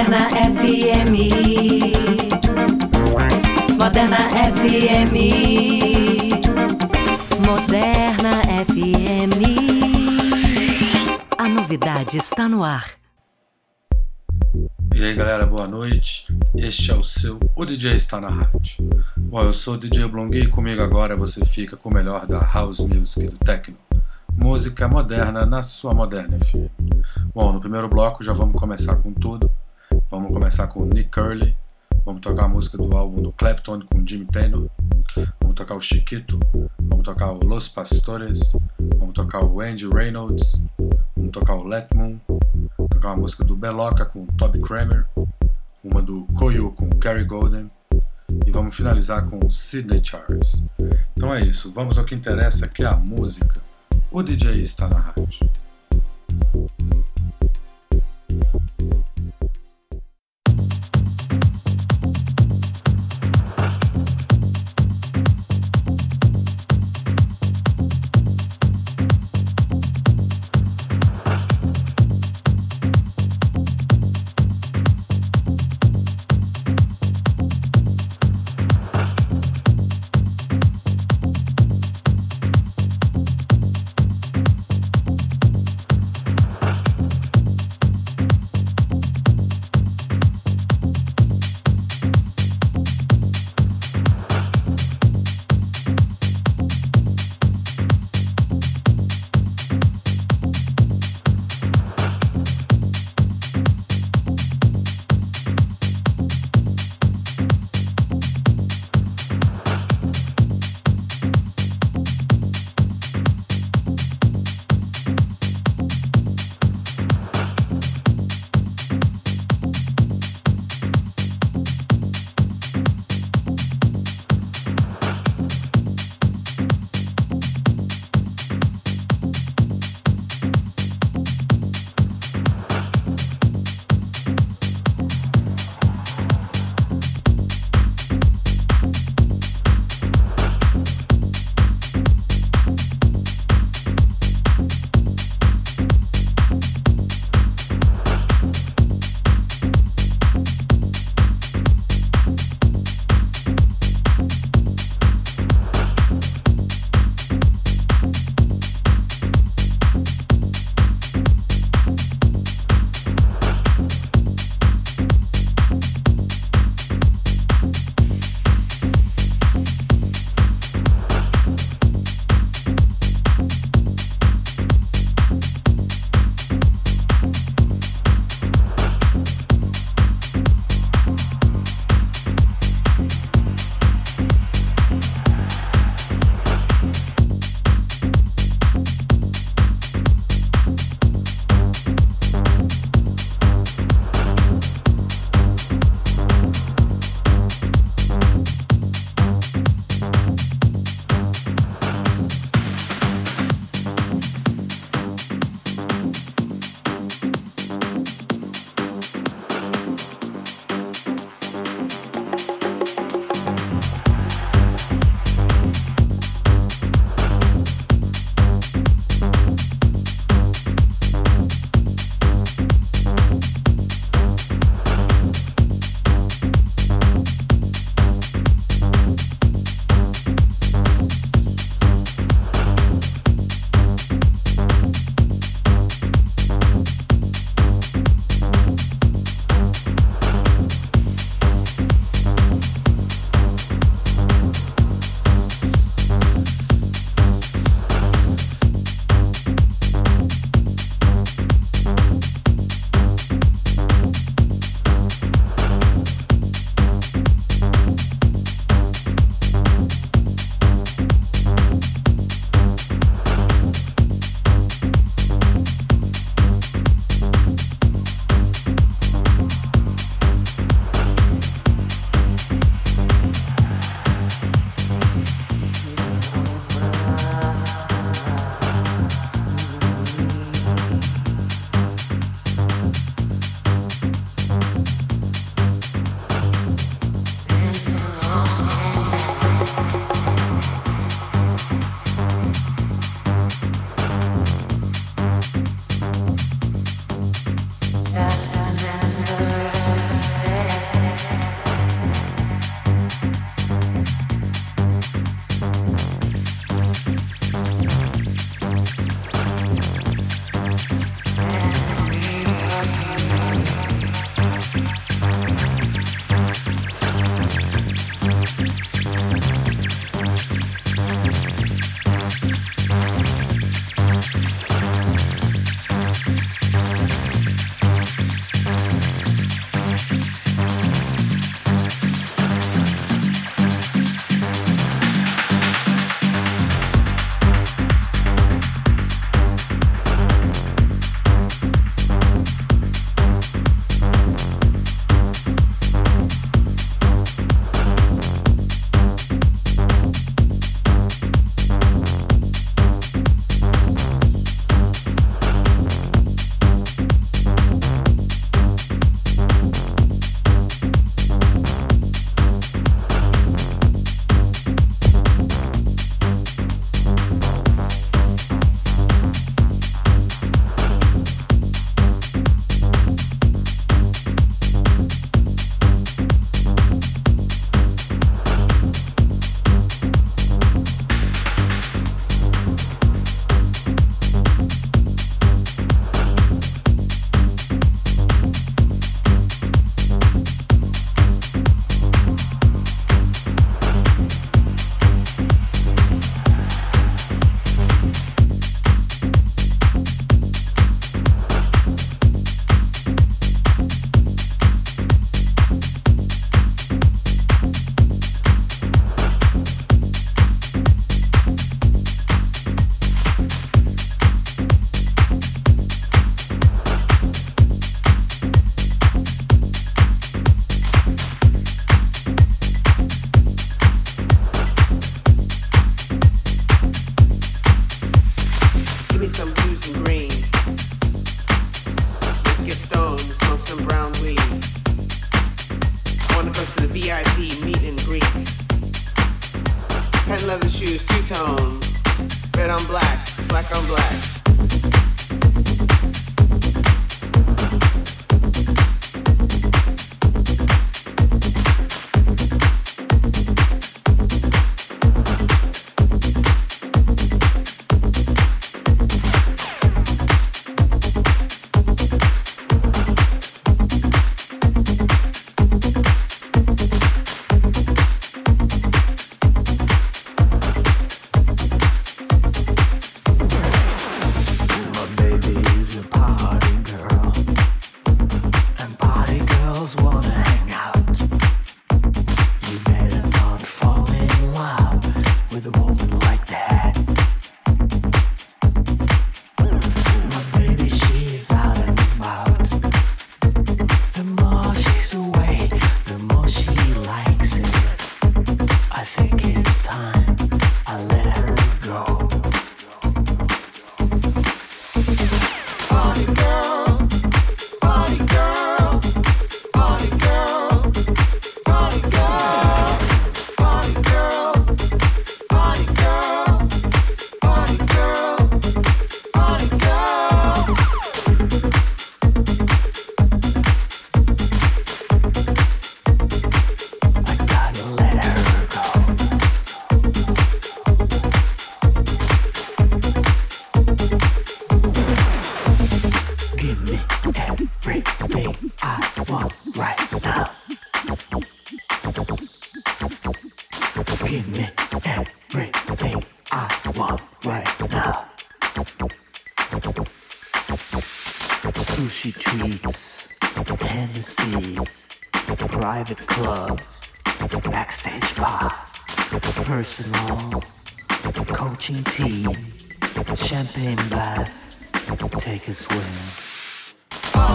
Moderna FM. Moderna FM. Moderna FM. A novidade está no ar. E aí galera, boa noite. Este é o seu O DJ está na rádio. Bom, eu sou o DJ Blongui e comigo agora você fica com o melhor da House Music e do Techno. Música moderna na sua moderna FM. Bom, no primeiro bloco já vamos começar com tudo. Vamos começar com Nick Curley. Vamos tocar a música do álbum do Clapton com Jimmy Taylor. Vamos tocar o Chiquito. Vamos tocar o Los Pastores. Vamos tocar o Andy Reynolds. Vamos tocar o Let Moon tocar uma música do Beloca com Toby Kramer, uma do Koyu com Gary Golden e vamos finalizar com Sidney Charles. Então é isso, vamos ao que interessa, que é a música. O DJ está na rádio.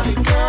body, girl.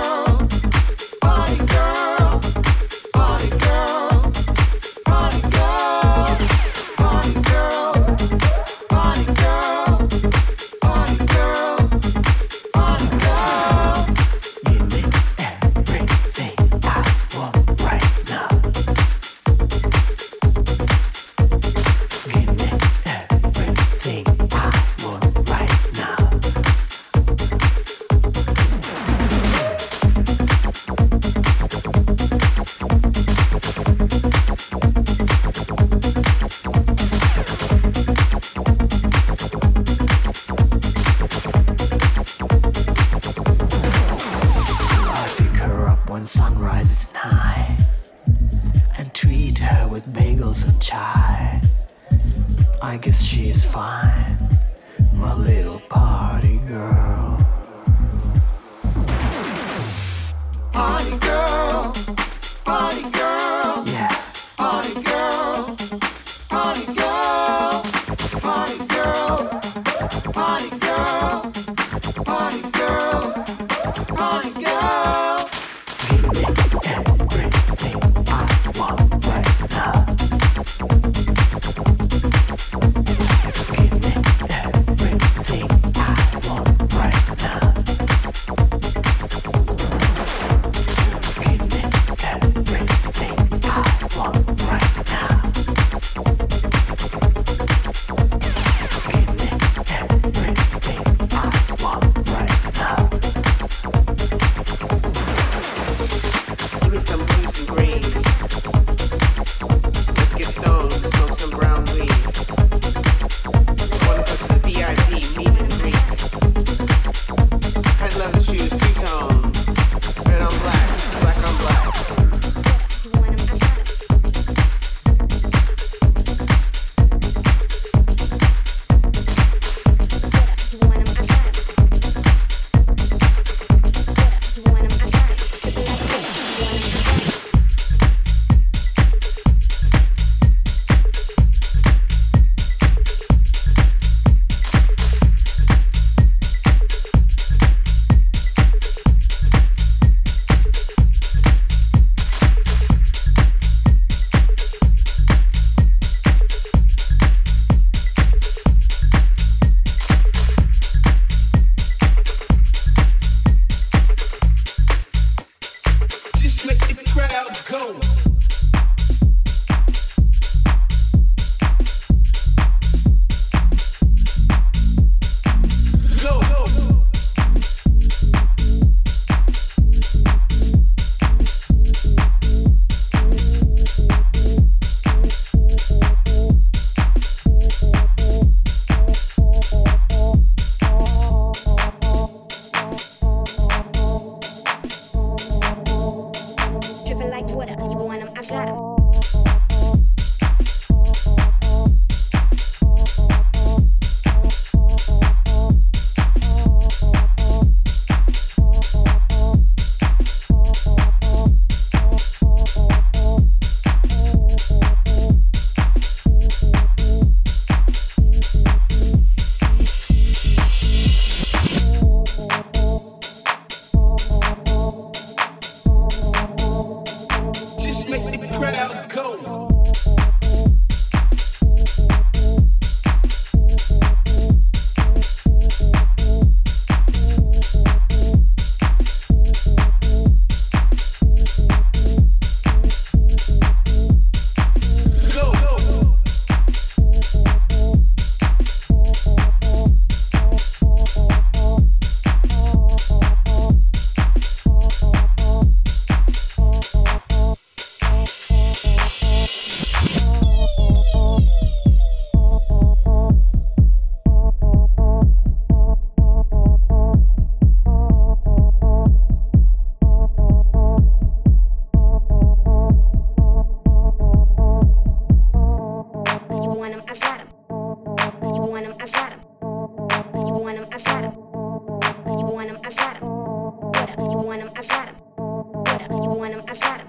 want them, I got them. You want them, I got them.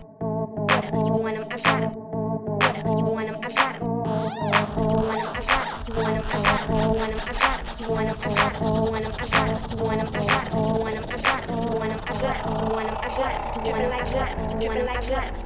You want them, I got them. You want them, I got them. You want them, I got them. You want them, I got them. You want them, I got them. You want them, I got them. You want them, I got them. You want them, I got them. You want them, I got them. You want them, I got them. You want them, I got them. You want them, I got them. You want them, I got them.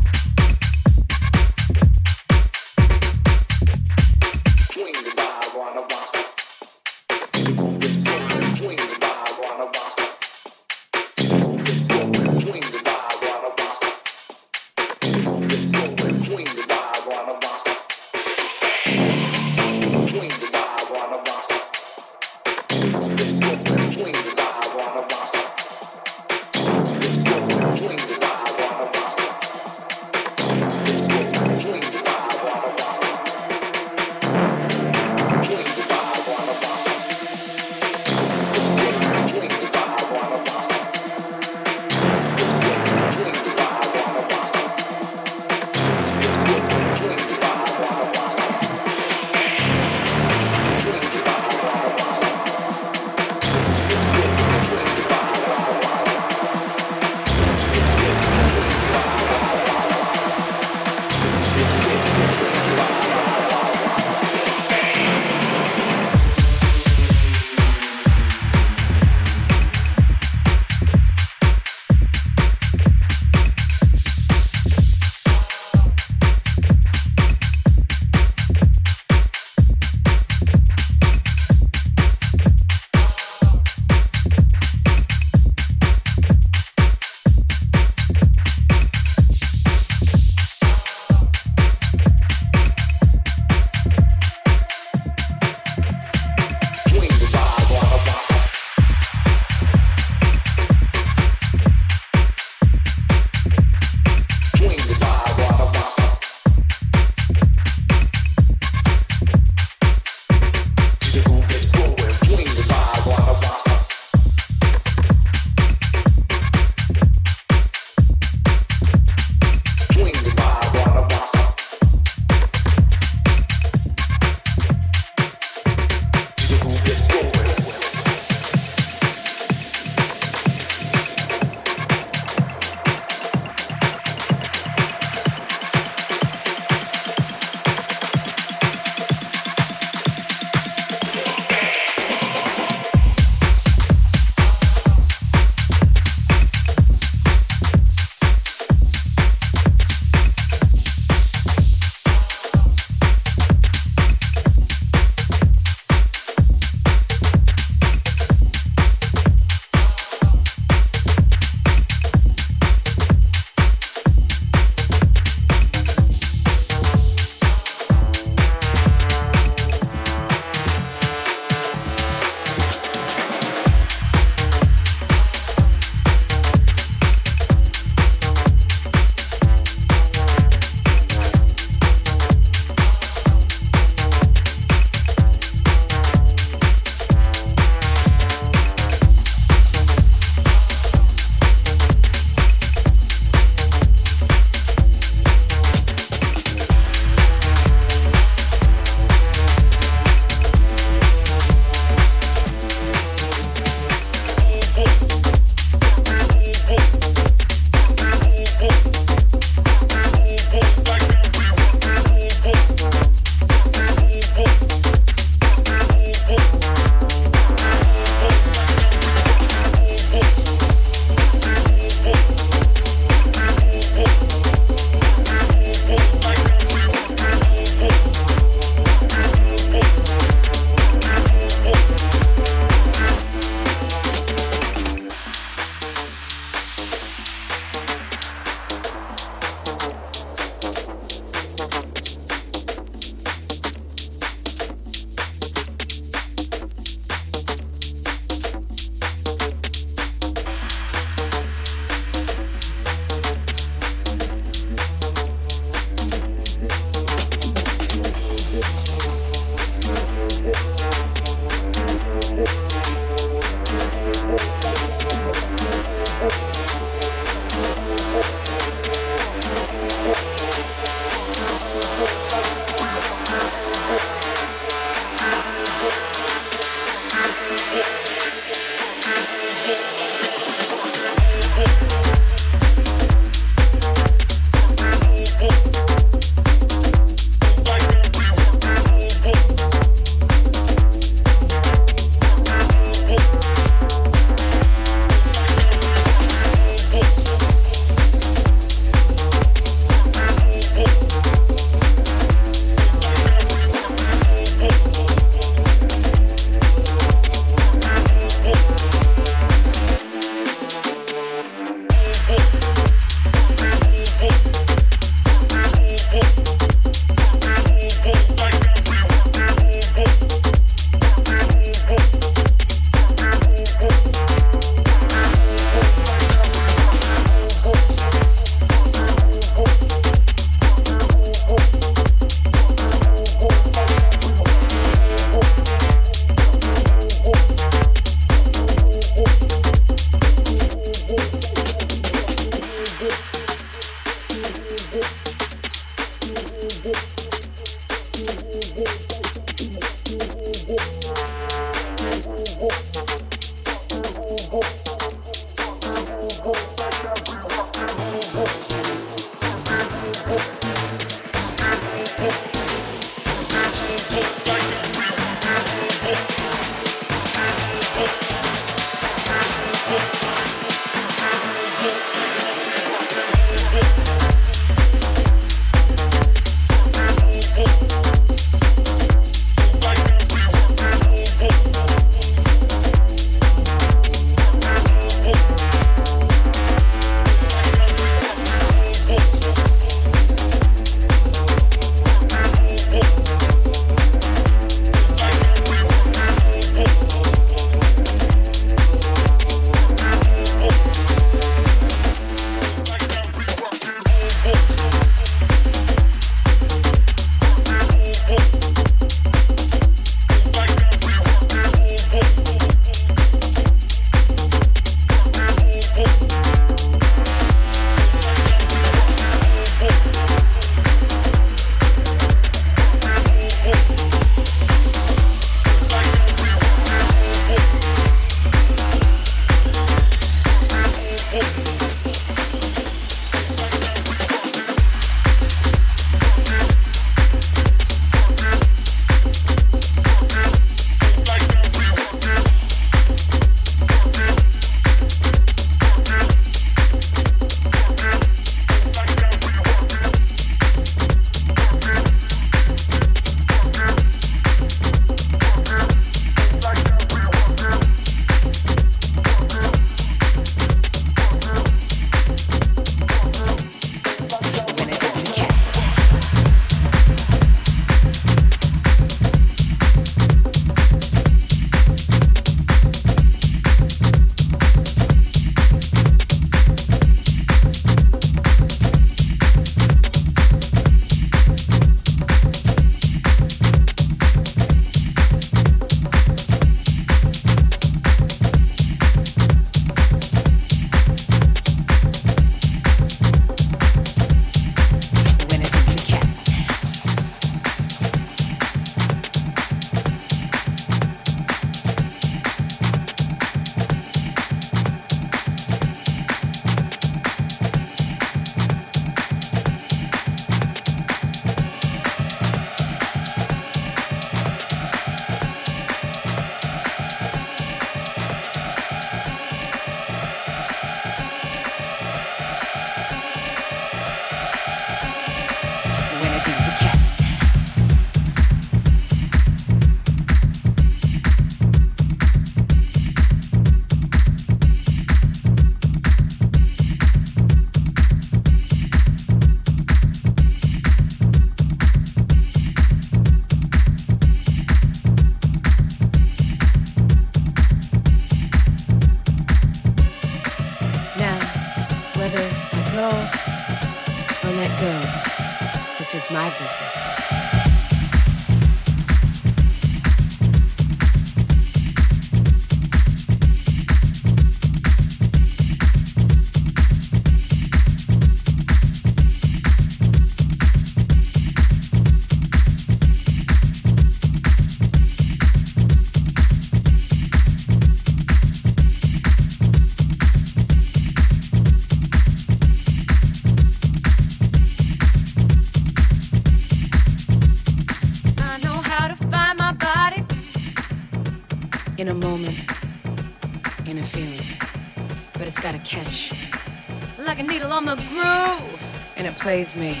Plays me.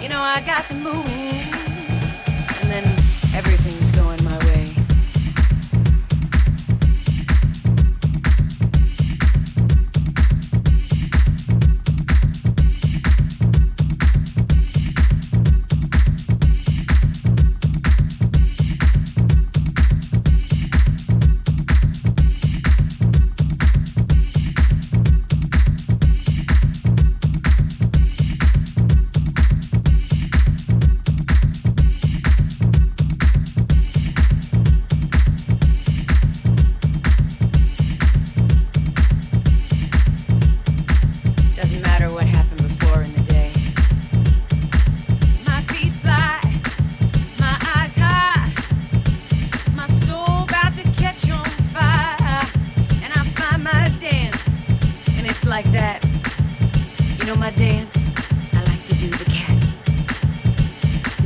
You know, I got to move.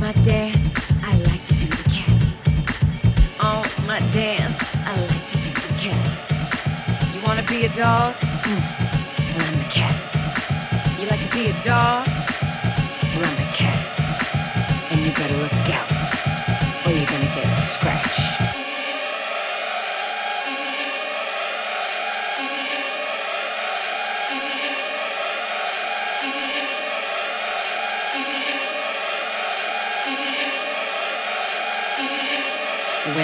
my dance, I like to do the cat. On my dance, I like to do the cat. You wanna be a dog? Mm. I'm the cat. You like to be a dog? Well, I'm the cat. And you better look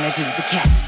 I do the cat.